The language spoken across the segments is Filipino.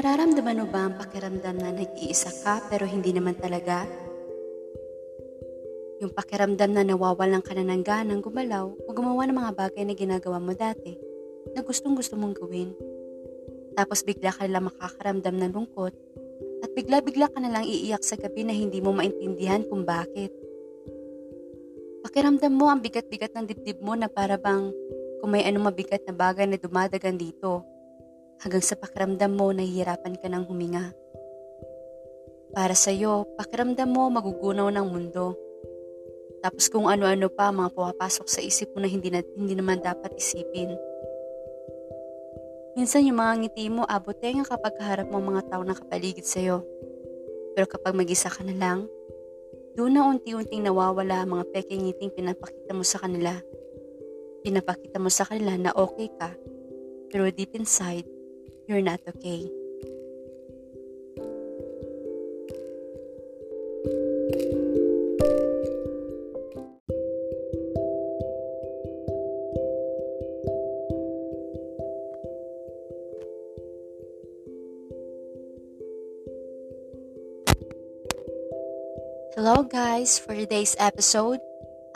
nararamdaman mo ba ang pakiramdam na nag-iisa ka pero hindi naman talaga? Yung pakiramdam na nawawalan ka na ng ganang gumalaw o gumawa ng mga bagay na ginagawa mo dati na gustong gusto mong gawin. Tapos bigla ka lang makakaramdam ng lungkot at bigla-bigla ka na lang iiyak sa gabi na hindi mo maintindihan kung bakit. Pakiramdam mo ang bigat-bigat ng dibdib mo na para bang kung may anong mabigat na bagay na dumadagan dito hanggang sa pakiramdam mo nahihirapan ka ng huminga. Para sa iyo, pakiramdam mo magugunaw ng mundo. Tapos kung ano-ano pa mga pumapasok sa isip mo na hindi, na, hindi naman dapat isipin. Minsan yung mga ngiti mo abot tenga kapag kaharap mo mga tao na kapaligid sa'yo. Pero kapag mag-isa ka na lang, doon na unti-unting nawawala ang mga peking ngiting pinapakita mo sa kanila. Pinapakita mo sa kanila na okay ka, pero deep inside, you're not okay. Hello guys! For today's episode,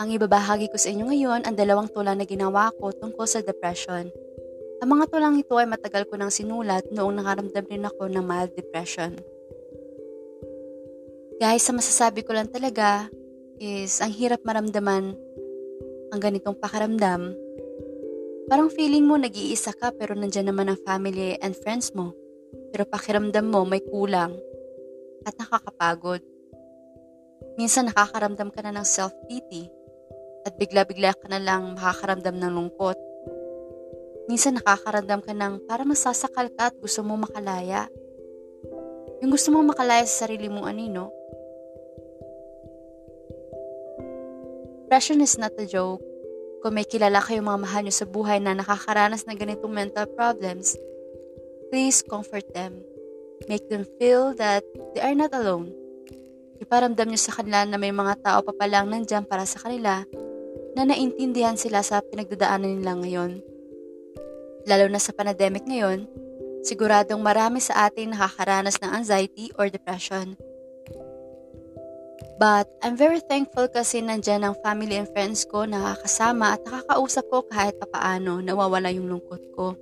ang ibabahagi ko sa inyo ngayon ang dalawang tula na ginawa ko tungkol sa depression. Ang mga tulang ito ay matagal ko nang sinulat noong nakaramdam rin ako ng mild depression. Guys, sa masasabi ko lang talaga is ang hirap maramdaman ang ganitong pakaramdam. Parang feeling mo nag-iisa ka pero nandyan naman ang family and friends mo. Pero pakiramdam mo may kulang at nakakapagod. Minsan nakakaramdam ka na ng self-pity at bigla-bigla ka na lang makakaramdam ng lungkot. Minsan nakakaramdam ka ng para masasakal ka at gusto mo makalaya. Yung gusto mo makalaya sa sarili mong anino. Depression is not a joke. Kung may kilala kayong mga mahal nyo sa buhay na nakakaranas ng ganitong mental problems, please comfort them. Make them feel that they are not alone Iparamdam niyo sa kanila na may mga tao pa palang nandyan para sa kanila na naintindihan sila sa pinagdadaanan nila ngayon. Lalo na sa pandemic ngayon, siguradong marami sa atin nakakaranas ng anxiety or depression. But I'm very thankful kasi nandyan ang family and friends ko na nakakasama at nakakausap ko kahit papaano nawawala yung lungkot ko.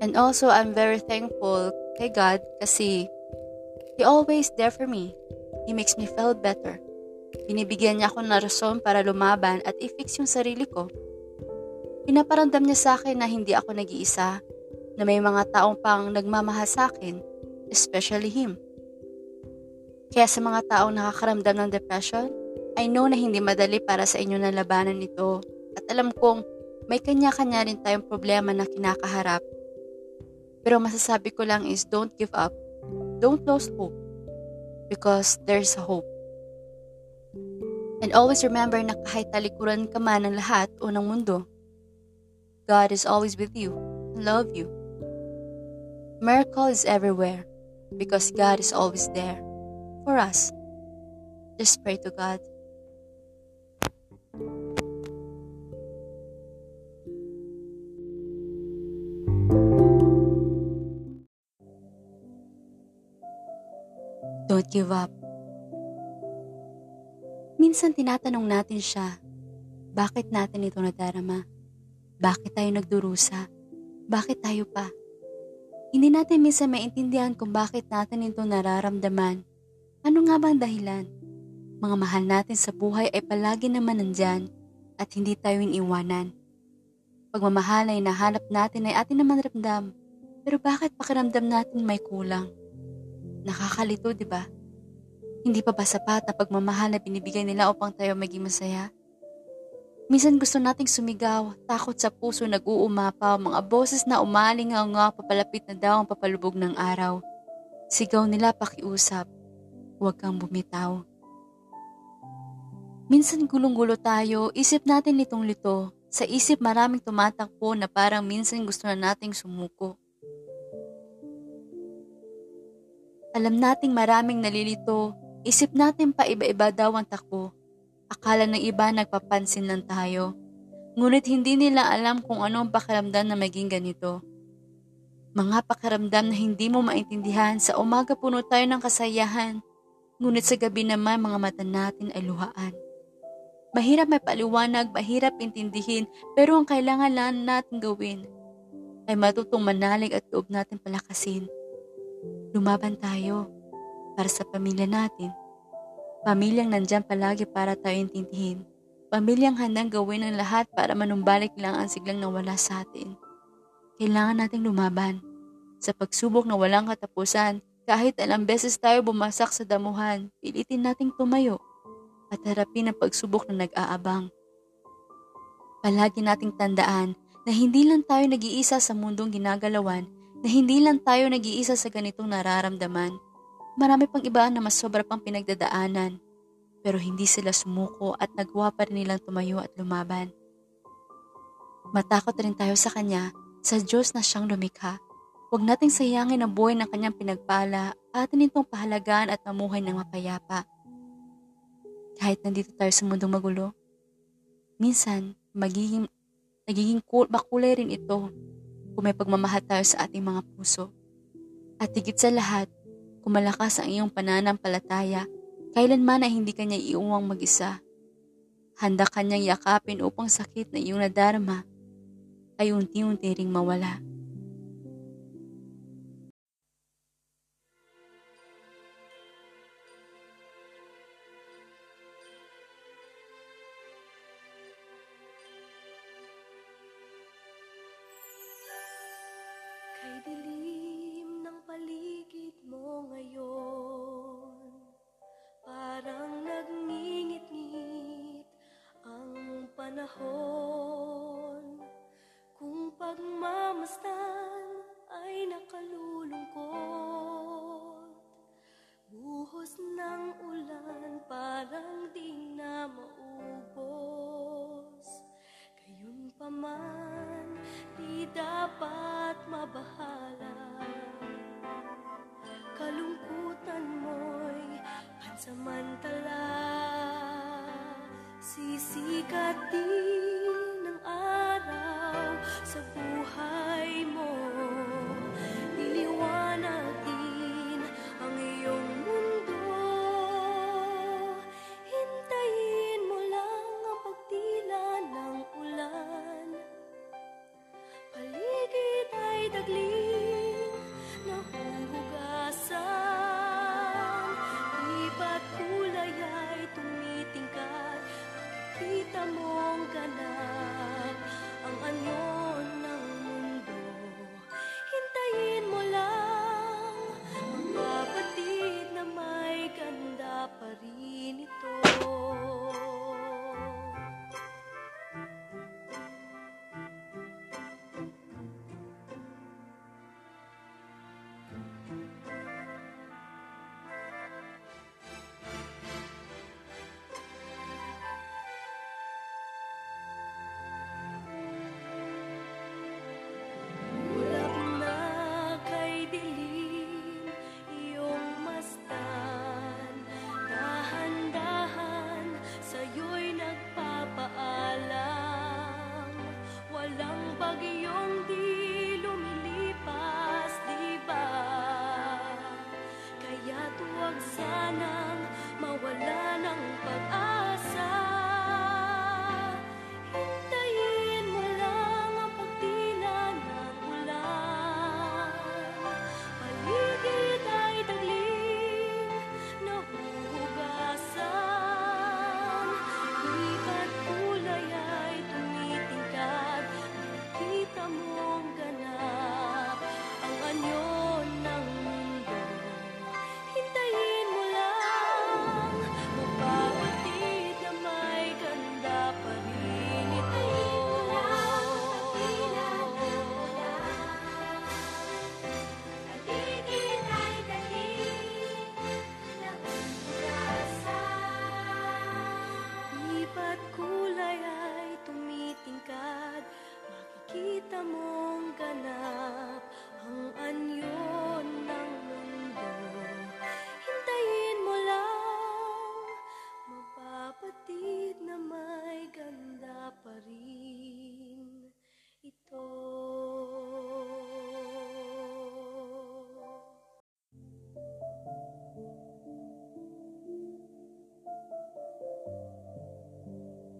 And also I'm very thankful kay God kasi He always there for me He makes me feel better. Binibigyan niya ako ng rason para lumaban at i-fix yung sarili ko. Pinaparamdam niya sa akin na hindi ako nag-iisa, na may mga taong pang nagmamahal sa akin, especially him. Kaya sa mga taong nakakaramdam ng depression, I know na hindi madali para sa inyo na labanan ito at alam kong may kanya-kanya rin tayong problema na kinakaharap. Pero masasabi ko lang is don't give up. Don't lose hope because there's hope. And always remember na kahit talikuran ka man ng lahat o ng mundo, God is always with you love you. Miracle is everywhere because God is always there for us. Just pray to God. Don't give up. Minsan tinatanong natin siya, bakit natin ito nadarama? Bakit tayo nagdurusa? Bakit tayo pa? Hindi natin minsan maintindihan kung bakit natin ito nararamdaman. Ano nga ba ang dahilan? Mga mahal natin sa buhay ay palagi naman nandyan at hindi tayo iniwanan. Pagmamahal ay nahanap natin ay atin naman ramdam. Pero bakit pakiramdam natin may kulang? Nakakalito, di ba? Hindi pa ba sapat na pagmamahal na binibigay nila upang tayo maging masaya? Minsan gusto nating sumigaw, takot sa puso nag-uumapaw, mga boses na umaling nga papalapit na daw ang papalubog ng araw. Sigaw nila pakiusap, huwag kang bumitaw. Minsan gulong-gulo tayo, isip natin litong-lito. Sa isip maraming tumatakbo na parang minsan gusto na nating sumuko. Alam nating maraming nalilito, isip natin pa iba-iba daw ang takbo. Akala ng iba nagpapansin lang tayo. Ngunit hindi nila alam kung ano ang pakiramdam na maging ganito. Mga pakiramdam na hindi mo maintindihan, sa umaga puno tayo ng kasayahan, ngunit sa gabi naman mga mata natin ay luhaan. Mahirap may paliwanag, mahirap intindihin, pero ang kailangan lang natin gawin ay matutong manalig at loob natin palakasin. Lumaban tayo para sa pamilya natin. Pamilyang nandyan palagi para tayo intindihin. Pamilyang handang gawin ang lahat para manumbalik lang ang siglang nawala sa atin. Kailangan nating lumaban. Sa pagsubok na walang katapusan, kahit alang beses tayo bumasak sa damuhan, pilitin nating tumayo at harapin ang pagsubok na nag-aabang. Palagi nating tandaan na hindi lang tayo nag-iisa sa mundong ginagalawan, na hindi lang tayo nag-iisa sa ganitong nararamdaman. Marami pang iba na mas sobra pang pinagdadaanan, pero hindi sila sumuko at nagawa pa rin nilang tumayo at lumaban. Matakot rin tayo sa Kanya, sa Diyos na siyang lumikha. Huwag nating sayangin ang buhay ng Kanyang pinagpala at atin itong pahalagaan at mamuhay ng mapayapa kahit nandito tayo sa mundong magulo. Minsan, magiging, nagiging cool, makulay rin ito kung may pagmamahal tayo sa ating mga puso. At higit sa lahat, kung ang iyong pananampalataya, kailanman ay hindi kanya iuwang mag-isa. Handa kanyang yakapin upang sakit na iyong nadarama ay unti-unti ring mawala.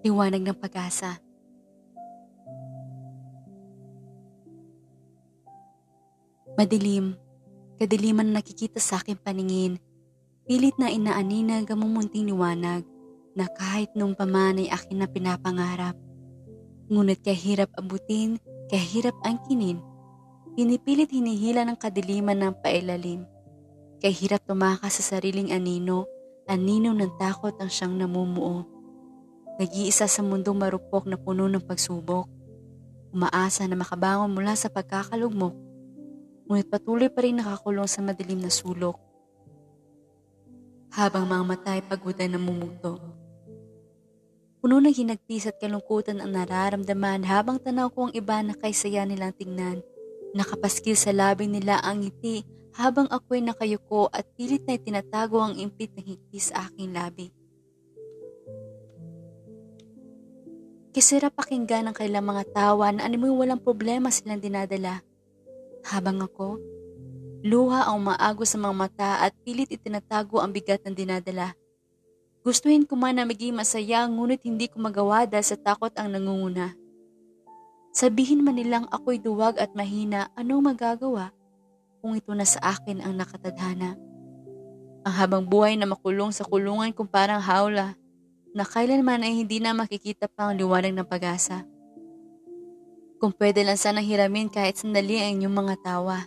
Liwanag ng pag-asa. Madilim, kadiliman na nakikita sa aking paningin. Pilit na inaaninag ang mumunting liwanag na kahit nung paman ay akin na pinapangarap. Ngunit kahirap abutin, kahirap angkinin, pinipilit hinihila ng kadiliman ng pailalim. Kahirap tumakas sa sariling anino, anino ng takot ang siyang namumuo. Nag-iisa sa mundong marupok na puno ng pagsubok. Umaasa na makabangon mula sa pagkakalugmok. Ngunit patuloy pa rin nakakulong sa madilim na sulok. Habang mga mata ay pagutan ng mumuto. Puno ng hinagpis at kalungkutan ang nararamdaman habang tanaw ko ang iba na kaysaya nilang tingnan. Nakapaskil sa labing nila ang ngiti habang ako'y nakayuko at pilit na itinatago ang impit ng higpi sa aking labi. Kisira pakinggan ang kailang mga tawa na animoy walang problema silang dinadala. Habang ako, luha ang maago sa mga mata at pilit itinatago ang bigat ng dinadala. Gustuhin ko man na maging masaya ngunit hindi ko magawa dahil sa takot ang nangunguna. Sabihin man nilang ako'y duwag at mahina, anong magagawa kung ito na sa akin ang nakatadhana? Ang habang buhay na makulong sa kulungan kung parang hawla, na kailanman ay hindi na makikita pa ang liwanag ng pag-asa. Kung pwede lang sanang hiramin kahit sandali ang inyong mga tawa,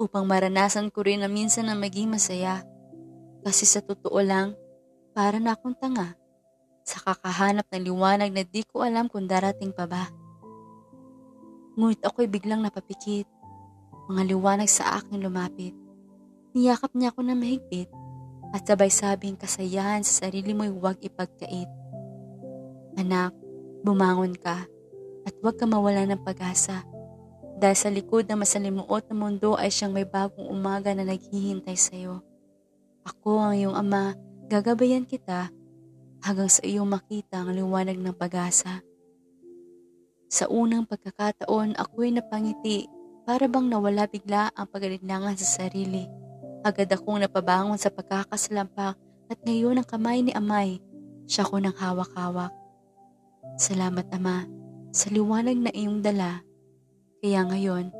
upang maranasan ko rin na minsan na maging masaya. Kasi sa totoo lang, para na akong tanga sa kakahanap ng liwanag na di ko alam kung darating pa ba. Ngunit ako'y biglang napapikit. Mga liwanag sa akin lumapit. Niyakap niya ako na mahigpit at sabay sabing kasayahan sa sarili mo'y huwag ipagkait. Anak, bumangon ka at huwag ka mawala ng pag-asa. Dahil sa likod ng masalimuot na mundo ay siyang may bagong umaga na naghihintay sa iyo. Ako ang iyong ama Gagabayan kita hanggang sa iyong makita ang liwanag ng pag-asa. Sa unang pagkakataon, ako'y napangiti para bang nawala bigla ang pagalinlangan sa sarili. Agad akong napabangon sa pagkakasalampak at ngayon ang kamay ni Amay, siya ko ng hawak-hawak. Salamat Ama sa liwanag na iyong dala. Kaya ngayon,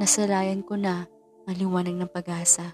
nasalayan ko na ang liwanag ng pag-asa.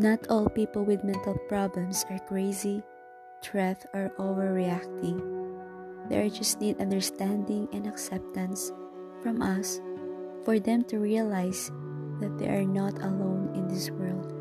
Not all people with mental problems are crazy, threat, or overreacting. They just need understanding and acceptance from us for them to realize that they are not alone in this world.